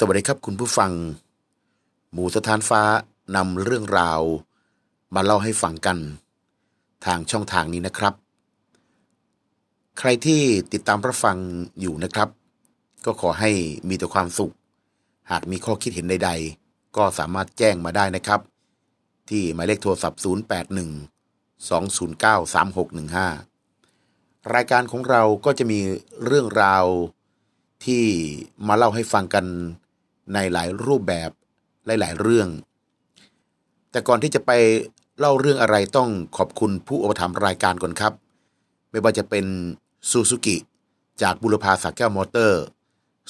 สวัสดีครับคุณผู้ฟัง หมูสถานฟ้านำเรื่องราว มาเล่าให้ฟังกัน ทางช่องทางนี้นะครับ ใครที่ติดตามรับฟังอยู่นะครับ ก็ขอให้มีแต่ความสุข หากมีข้อคิดเห็นใด ๆ ก็สามารถแจ้งมาได้นะครับ ที่หมายเลขโทรศัพท์ 081 209 3615 รายการของเราก็จะมีเรื่องราวที่มาเล่าให้ฟังกัน ในหลายรูปแบบหลาย ๆ เรื่อง แต่ก่อนที่จะไปเล่าเรื่องอะไรต้องขอบคุณผู้อุปถัมภ์รายการก่อนครับ ไม่ว่าจะเป็นซูซูกิจากบุรพาสักแก้วมอเตอร์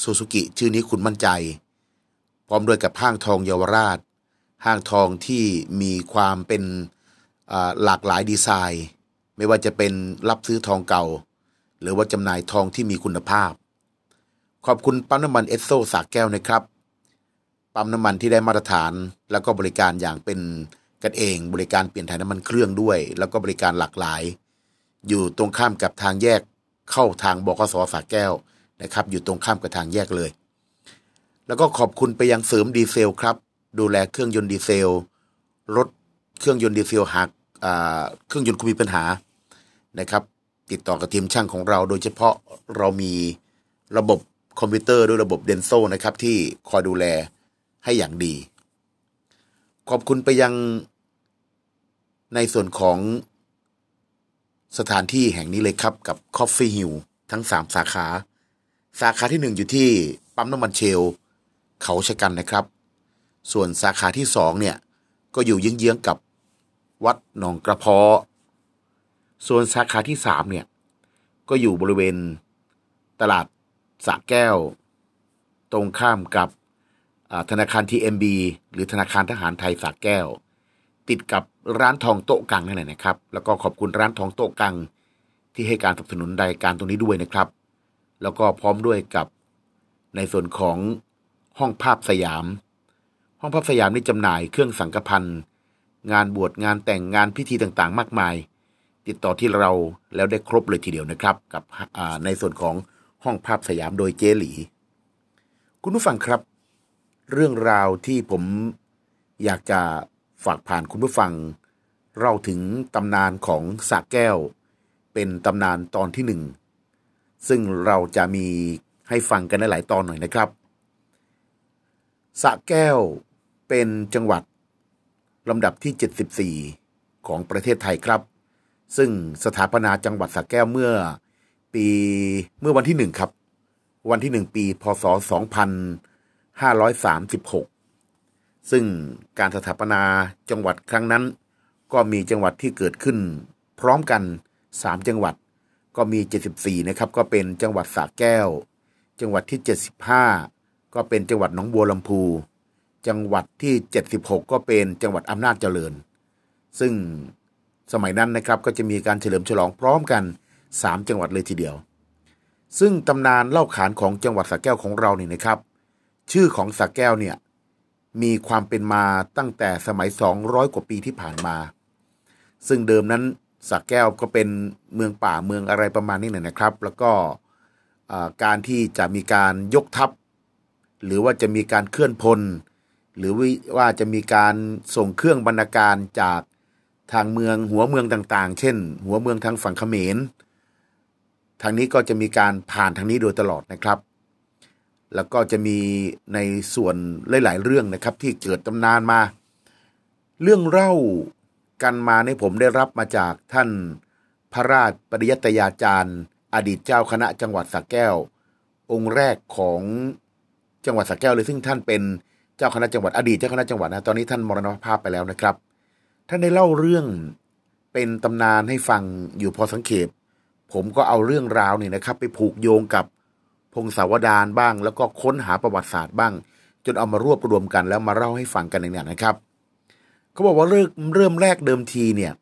ซูซูกิชื่อนี้คุณมั่นใจ พร้อมด้วยกับห้างทองเยาวราช ห้างทองที่มีความเป็นหลากหลายดีไซน์ ไม่ว่าจะเป็นรับซื้อทองเก่า หรือว่าจำหน่ายทองที่มีคุณภาพ ขอบคุณปั๊มน้ำมันเอสโซ่สระแก้วนะครับ ปั๊มน้ำมันที่ได้มาตรฐาน แล้วก็บริการอย่างเป็นกันเอง บริการเปลี่ยนถ่ายน้ำมันเครื่องด้วย แล้วก็บริการหลากหลาย อยู่ตรงข้ามกับทางแยกเข้าทางบขส.สระแก้วนะครับ อยู่ตรงข้ามกับทางแยกเลย แล้วก็ขอบคุณไปยังเสริมดีเซลครับ ดูแลเครื่องยนต์ดีเซลรถเครื่องยนต์ดีเซลหากเครื่องยนต์คุณมีปัญหานะครับ ติดต่อกับทีมช่างของเรา โดยเฉพาะเรามีระบบคอมพิวเตอร์ด้วยระบบเดนโซนะครับที่คอยดูแล ให้อย่างดี ขอบคุณไปยังในส่วนของสถานที่แห่งนี้เลยครับกับ Coffee Hill ทั้ง 3 สาขา สาขาที่ 1 อยู่ที่ปั๊มน้ำมันเชล เขาชะกันนะครับ ส่วนสาขาที่ 2 เนี่ย ก็อยู่เยื้องๆกับวัดหนองกระเพาะส่วนสาขาที่ 3 เนี่ย ก็อยู่บริเวณตลาดสระแก้ว ตรงข้ามกับ ธนาคาร TMB หรือธนาคารทหารไทยสระแก้ว ติดกับร้านทองโต๊ะกังนั่นแหละนะครับ แล้วก็ขอบคุณร้านทองโต๊ะกัง ที่ให้การสนับสนุนรายการตรงนี้ด้วยนะครับ แล้วก็พร้อมด้วยกับในส่วนของห้องภาพสยาม ห้องภาพสยามนี่จำหน่ายเครื่องสังกพันธ์งานบวชงานแต่งงานพิธีต่างๆ มากมาย ติดต่อที่เราแล้วได้ครบเลยทีเดียวนะครับ กับในส่วนของห้องภาพสยามโดยเจหลี คุณผู้ฟังครับ เรื่องราวที่ผมอยากจะฝากผ่านคุณผู้ฟังเล่าถึงตำนานของสากแก้ว เป็นตำนานตอนที่หนึ่งซึ่งเราจะมีให้ฟังกันในหลายตอนหน่อยนะครับสะแก้วเป็นจังหวัดลำดับที่ 74 ของประเทศไทยครับ ซึ่งสถาปนาจังหวัดสระแก้วเมื่อปีเมื่อวันที่หนึ่งครับ วันที่หนึ่งปี พศ 2536 ซึ่งการสถาปนาจังหวัดครั้งนั้น ก็มีจังหวัดที่เกิดขึ้น พร้อมกัน 3 จังหวัดก็มี 74 นะครับ ก็เป็นจังหวัดสระแก้ว จังหวัดที่ 75 ก็เป็นจังหวัดหนองบัวลำพู จังหวัดที่ 76 ก็เป็นจังหวัดอำนาจเจริญ ซึ่งสมัยนั้นนะครับก็จะมีการเฉลิมฉลองพร้อมกันสามจังหวัดเลยทีเดียว ซึ่งตำนานเล่าขานของจังหวัดสระแก้วของเราเนี่ยนะครับ ชื่อของสระแก้วเนี่ย มีความเป็นมาตั้งแต่สมัย 200 กว่าปีที่ผ่านมา ซึ่งเดิมนั้นสระแก้วก็เป็นเมืองป่าเมืองอะไรประมาณนี้นะครับ แล้วก็การที่จะมีการยกทัพ หรือว่าจะมีการเคลื่อนพล หรือว่าจะมีการส่งเครื่องบรรณาการจากทางเมืองหัวเมืองต่างๆ เช่น หัวเมืองทางฝั่งเขมร ทางนี้ก็จะมีการผ่านทางนี้โดยตลอดนะครับ แล้วก็จะมีในส่วนหลาย ๆ เรื่องนะครับ ที่เกิดตำนานมา เรื่องเล่ากันมาในผมได้รับมาจากท่านพระราชปริยัตยาจารย์ อดีตเจ้าคณะจังหวัดสระแก้ว องค์แรกของจังหวัดสระแก้วเลยซึ่งท่านเป็นเจ้าคณะจังหวัดอดีตเจ้าคณะจังหวัดนะตอนนี้ท่านมรณภาพไปแล้วนะครับ ท่านได้เล่าเรื่องเป็นตำนานให้ฟังอยู่พอสังเขปผมก็เอาเรื่องราวนี่นะครับ ไปผูกโยงกับ พงศาวดารบ้าง แล้วก็ค้นหาประวัติศาสตร์บ้าง จนเอามารวบรวมกันแล้วมาเล่าให้ฟังกันเนี่ยนะครับเขาบอกว่าเริ่มเริ่มแรกเดิมทีเนี่ย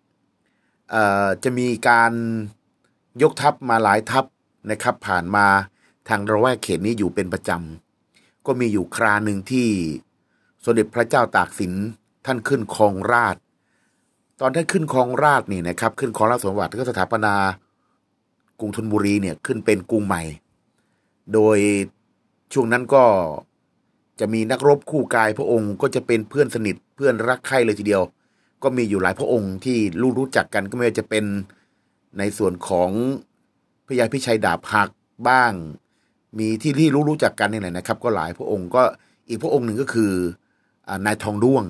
จะมีการยกทัพมาหลายทัพนะครับ ผ่านมาทางระแวกเขตนี้อยู่เป็นประจำก็มีอยู่คราหนึ่งที่สมเด็จพระเจ้าตากสินท่านขึ้นครองราช ตอนท่านขึ้นครองราชนี่นะครับ ขึ้นครองราชสมบัติก็สถาปนากรุงธนบุรีเนี่ยขึ้นเป็นกรุงใหม่ โดยช่วงนั้นก็จะมีนักรบคู่กายพระองค์ก็จะเป็นเพื่อนสนิทเพื่อนรักใคร่เลยทีเดียว ก็มีอยู่หลายพระองค์ที่รู้รู้จักกันก็ไม่ว่าจะเป็นในส่วนของพระยาพิชัยดาบหักบ้าง มีที่ที่รู้รู้จักกันนี่แหละนะครับ ก็หลายพระองค์ก็อีกพระองค์หนึ่งก็คือนายทองด้วง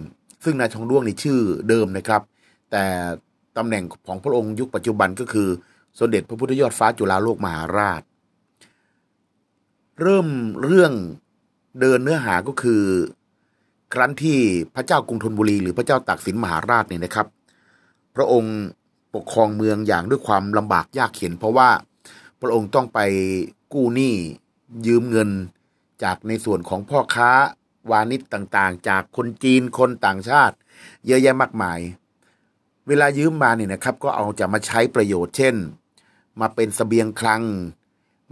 ซึ่งนายทองด้วงนี่ชื่อเดิมนะครับ แต่ตำแหน่งของพระองค์ยุคปัจจุบันก็คือ สมเด็จพระพุทธยอดฟ้าจุฬาโลกมหาราช เริ่มเรื่องเดินเนื้อหาก็คือ ครั้นที่พระเจ้ากรุงธนบุรี หรือพระเจ้าตากสินมหาราชเนี่ยนะครับ พระองค์ปกครองเมืองอย่างด้วยความลำบากยากเข็น เพราะว่าพระองค์ต้องไปกู้หนี้ยืมเงินจากในส่วนของพ่อค้าวานิชต่างๆ จากคนจีนคนต่างชาติ เยอะแยะมากมาย เวลายืมมาเนี่ยนะครับ ก็เอาจะมาใช้ประโยชน์เช่น มาเป็นสเสบียงคลัง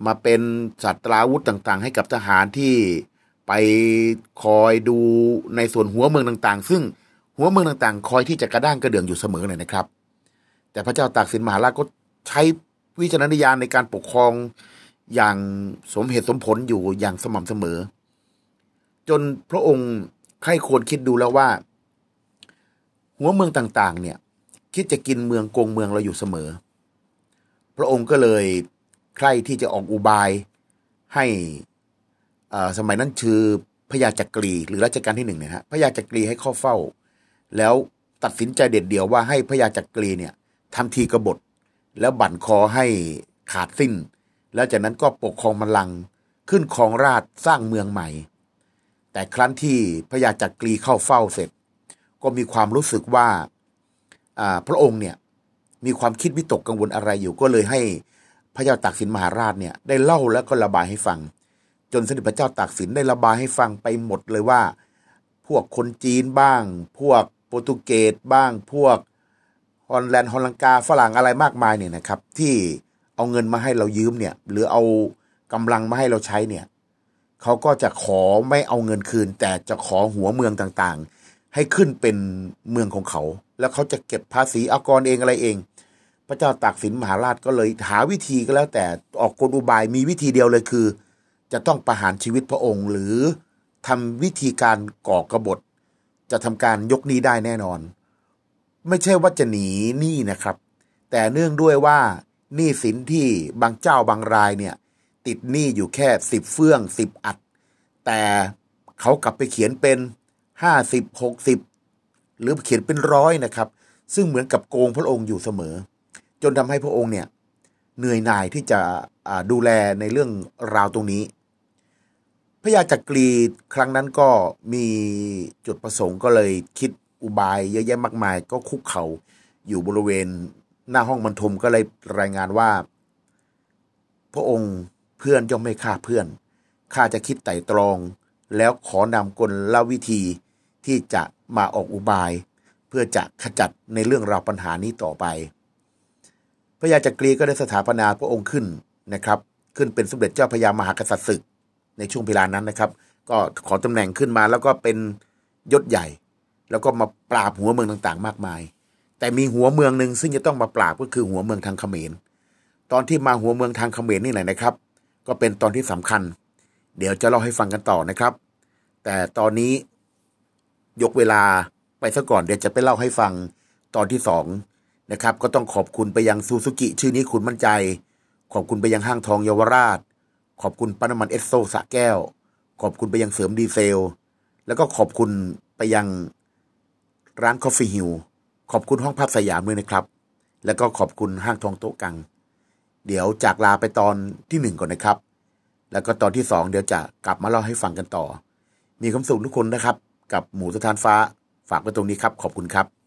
มาเป็นสัตราวุธต่างๆ ให้กับทหารที่ไปคอยดูในส่วนหัวเมืองต่างๆ ซึ่งหัวเมืองต่างๆ คอยที่จะกระด้างกระเดื่องอยู่เสมอเลยนะครับ แต่พระเจ้าตากสินมหาราชก็ใช้วิจารณญาณในการปกครองอย่างสมเหตุสมผลอยู่อย่างสม่ำเสมอ จนพระองค์ใครควรคิดดูแล้วว่า หัวเมืองต่างๆ เนี่ย คิดจะกินเมืองโกงเมืองเราอยู่เสมอ พระองค์ก็เลย ใครที่จะออกอุบายให้สมัยนั้นชื่อพระยาจักรี หรือรัชกาลที่หนึ่งเนี่ยฮะพระยาจักรีให้ข้อเฝ้า แล้วตัดสินใจเด็ดเดี่ยวว่าให้พระยาจักรีเนี่ยทำทีกบฏ แล้วบั่นคอให้ขาดสิ้น แล้วจากนั้นก็ปกครองมัลังขึ้นครองราชสร้างเมืองใหม่ แต่ครั้นที่พระยาจักรีเข้าเฝ้าเสร็จ ก็มีความรู้สึกว่าพระองค์เนี่ยมีความคิดวิตกกังวลอะไรอยู่ก็เลยให้ พระเจ้าตากสินมหาราชเนี่ยได้เล่าแล้วก็ระบายให้ฟัง จนสมเด็จพระเจ้าตากสินได้ระบายให้ฟังไปหมดเลยว่า พวกคนจีนบ้าง พวกโปรตุเกสบ้าง พวกฮอลแลนด์ฮอลังกาฝรั่งอะไรมากมายเนี่ยนะครับ ที่เอาเงินมาให้เรายืมเนี่ยหรือเอากำลังมาให้เราใช้เนี่ยเขาก็จะขอไม่เอาเงินคืน แต่จะขอหัวเมืองต่างๆ ให้ขึ้นเป็นเมืองของเขา แล้วเขาจะเก็บภาษีอากรเองอะไรเอง พระเจ้าตากสินมหาราชก็เลยหาวิธีก็แล้ว แต่ออกกลอุบายมีวิธีเดียวเลยคือ จะต้องประหารชีวิตพระองค์ หรือทำวิธีการก่อกระบฏ จะทำการยกนี้ได้แน่นอน ไม่ใช่ว่าจะหนีหนี้นะครับ แต่เนื่องด้วยว่าหนี้สินที่บางเจ้าบางรายเนี่ย ติดหนี้อยู่แค่สิบเฟื่องสิบอัด แต่เขากลับไปเขียนเป็นห้าสิบหกสิบหรือเขียนเป็นร้อยนะครับ ซึ่งเหมือนกับโกงพระองค์อยู่เสมอ จนทำให้พระองค์เนี่ยเหนื่อยหน่ายที่จะดูแลในเรื่องราวตรงนี้ พระยาจักรีครั้งนั้นก็มีจุดประสงค์ก็เลยคิดอุบายเยอะแยะมากมาย ก็คุกเขา่าอยู่บริเวณหน้าห้องบรรทมก็เลยรายงานว่า พระองค์เพื่อนย่อมไม่ฆ่าเพื่อนข้าจะคิดไต่ตรอง แล้วขอนำกลละวิธีที่จะมาออกอุบาย เพื่อจะขจัดในเรื่องราวปัญหานี้ต่อไป ระยาจักรีก็ได้สถาปนาพระองค์ขึ้นนะครับ ขึ้นเป็นสมเด็จเจ้าพระยามหากษัตริย์ศึกในช่วงเวลานั้นนะครับ ก็ขอตำแหน่งขึ้นมาแล้วก็เป็นยศใหญ่ แล้วก็มาปราบหัวเมืองต่างๆ มากมาย แต่มีหัวเมืองหนึ่งซึ่งจะต้องมาปราบก็คือหัวเมืองทางเขมร ตอนที่มาหัวเมืองทางเขมรนี่แหละนะครับ ก็เป็นตอนที่สำคัญ เดี๋ยวจะเล่าให้ฟังกันต่อนะครับ แต่ตอนนี้ยกเวลาไปซะก่อนเดี๋ยวจะไปเล่าให้ฟังตอนที่สอง นะครับ ก็ต้องขอบคุณไปยังซูซูกิชื่อนี้คุณมั่นใจ ขอบคุณไปยังห้างทองเยาวราช ขอบคุณปั๊มน้ำมันเอสโซ่สระแก้ว ขอบคุณไปยังเสริมดีเซล แล้วก็ขอบคุณไปยังร้าน Coffee Hill ขอบคุณห้องพักสยามด้วยนะครับ แล้วก็ขอบคุณห้างทองโต๊ะกัง เดี๋ยวจากลาไปตอนที่หนึ่งก่อนนะครับ แล้วก็ตอนที่สองเดี๋ยวจะกลับมาเล่าให้ฟังกันต่อ มีความสุขทุกคนนะครับ กับหมูสถานฟ้าฝากไว้ตรงนี้ครับ ขอบคุณครับ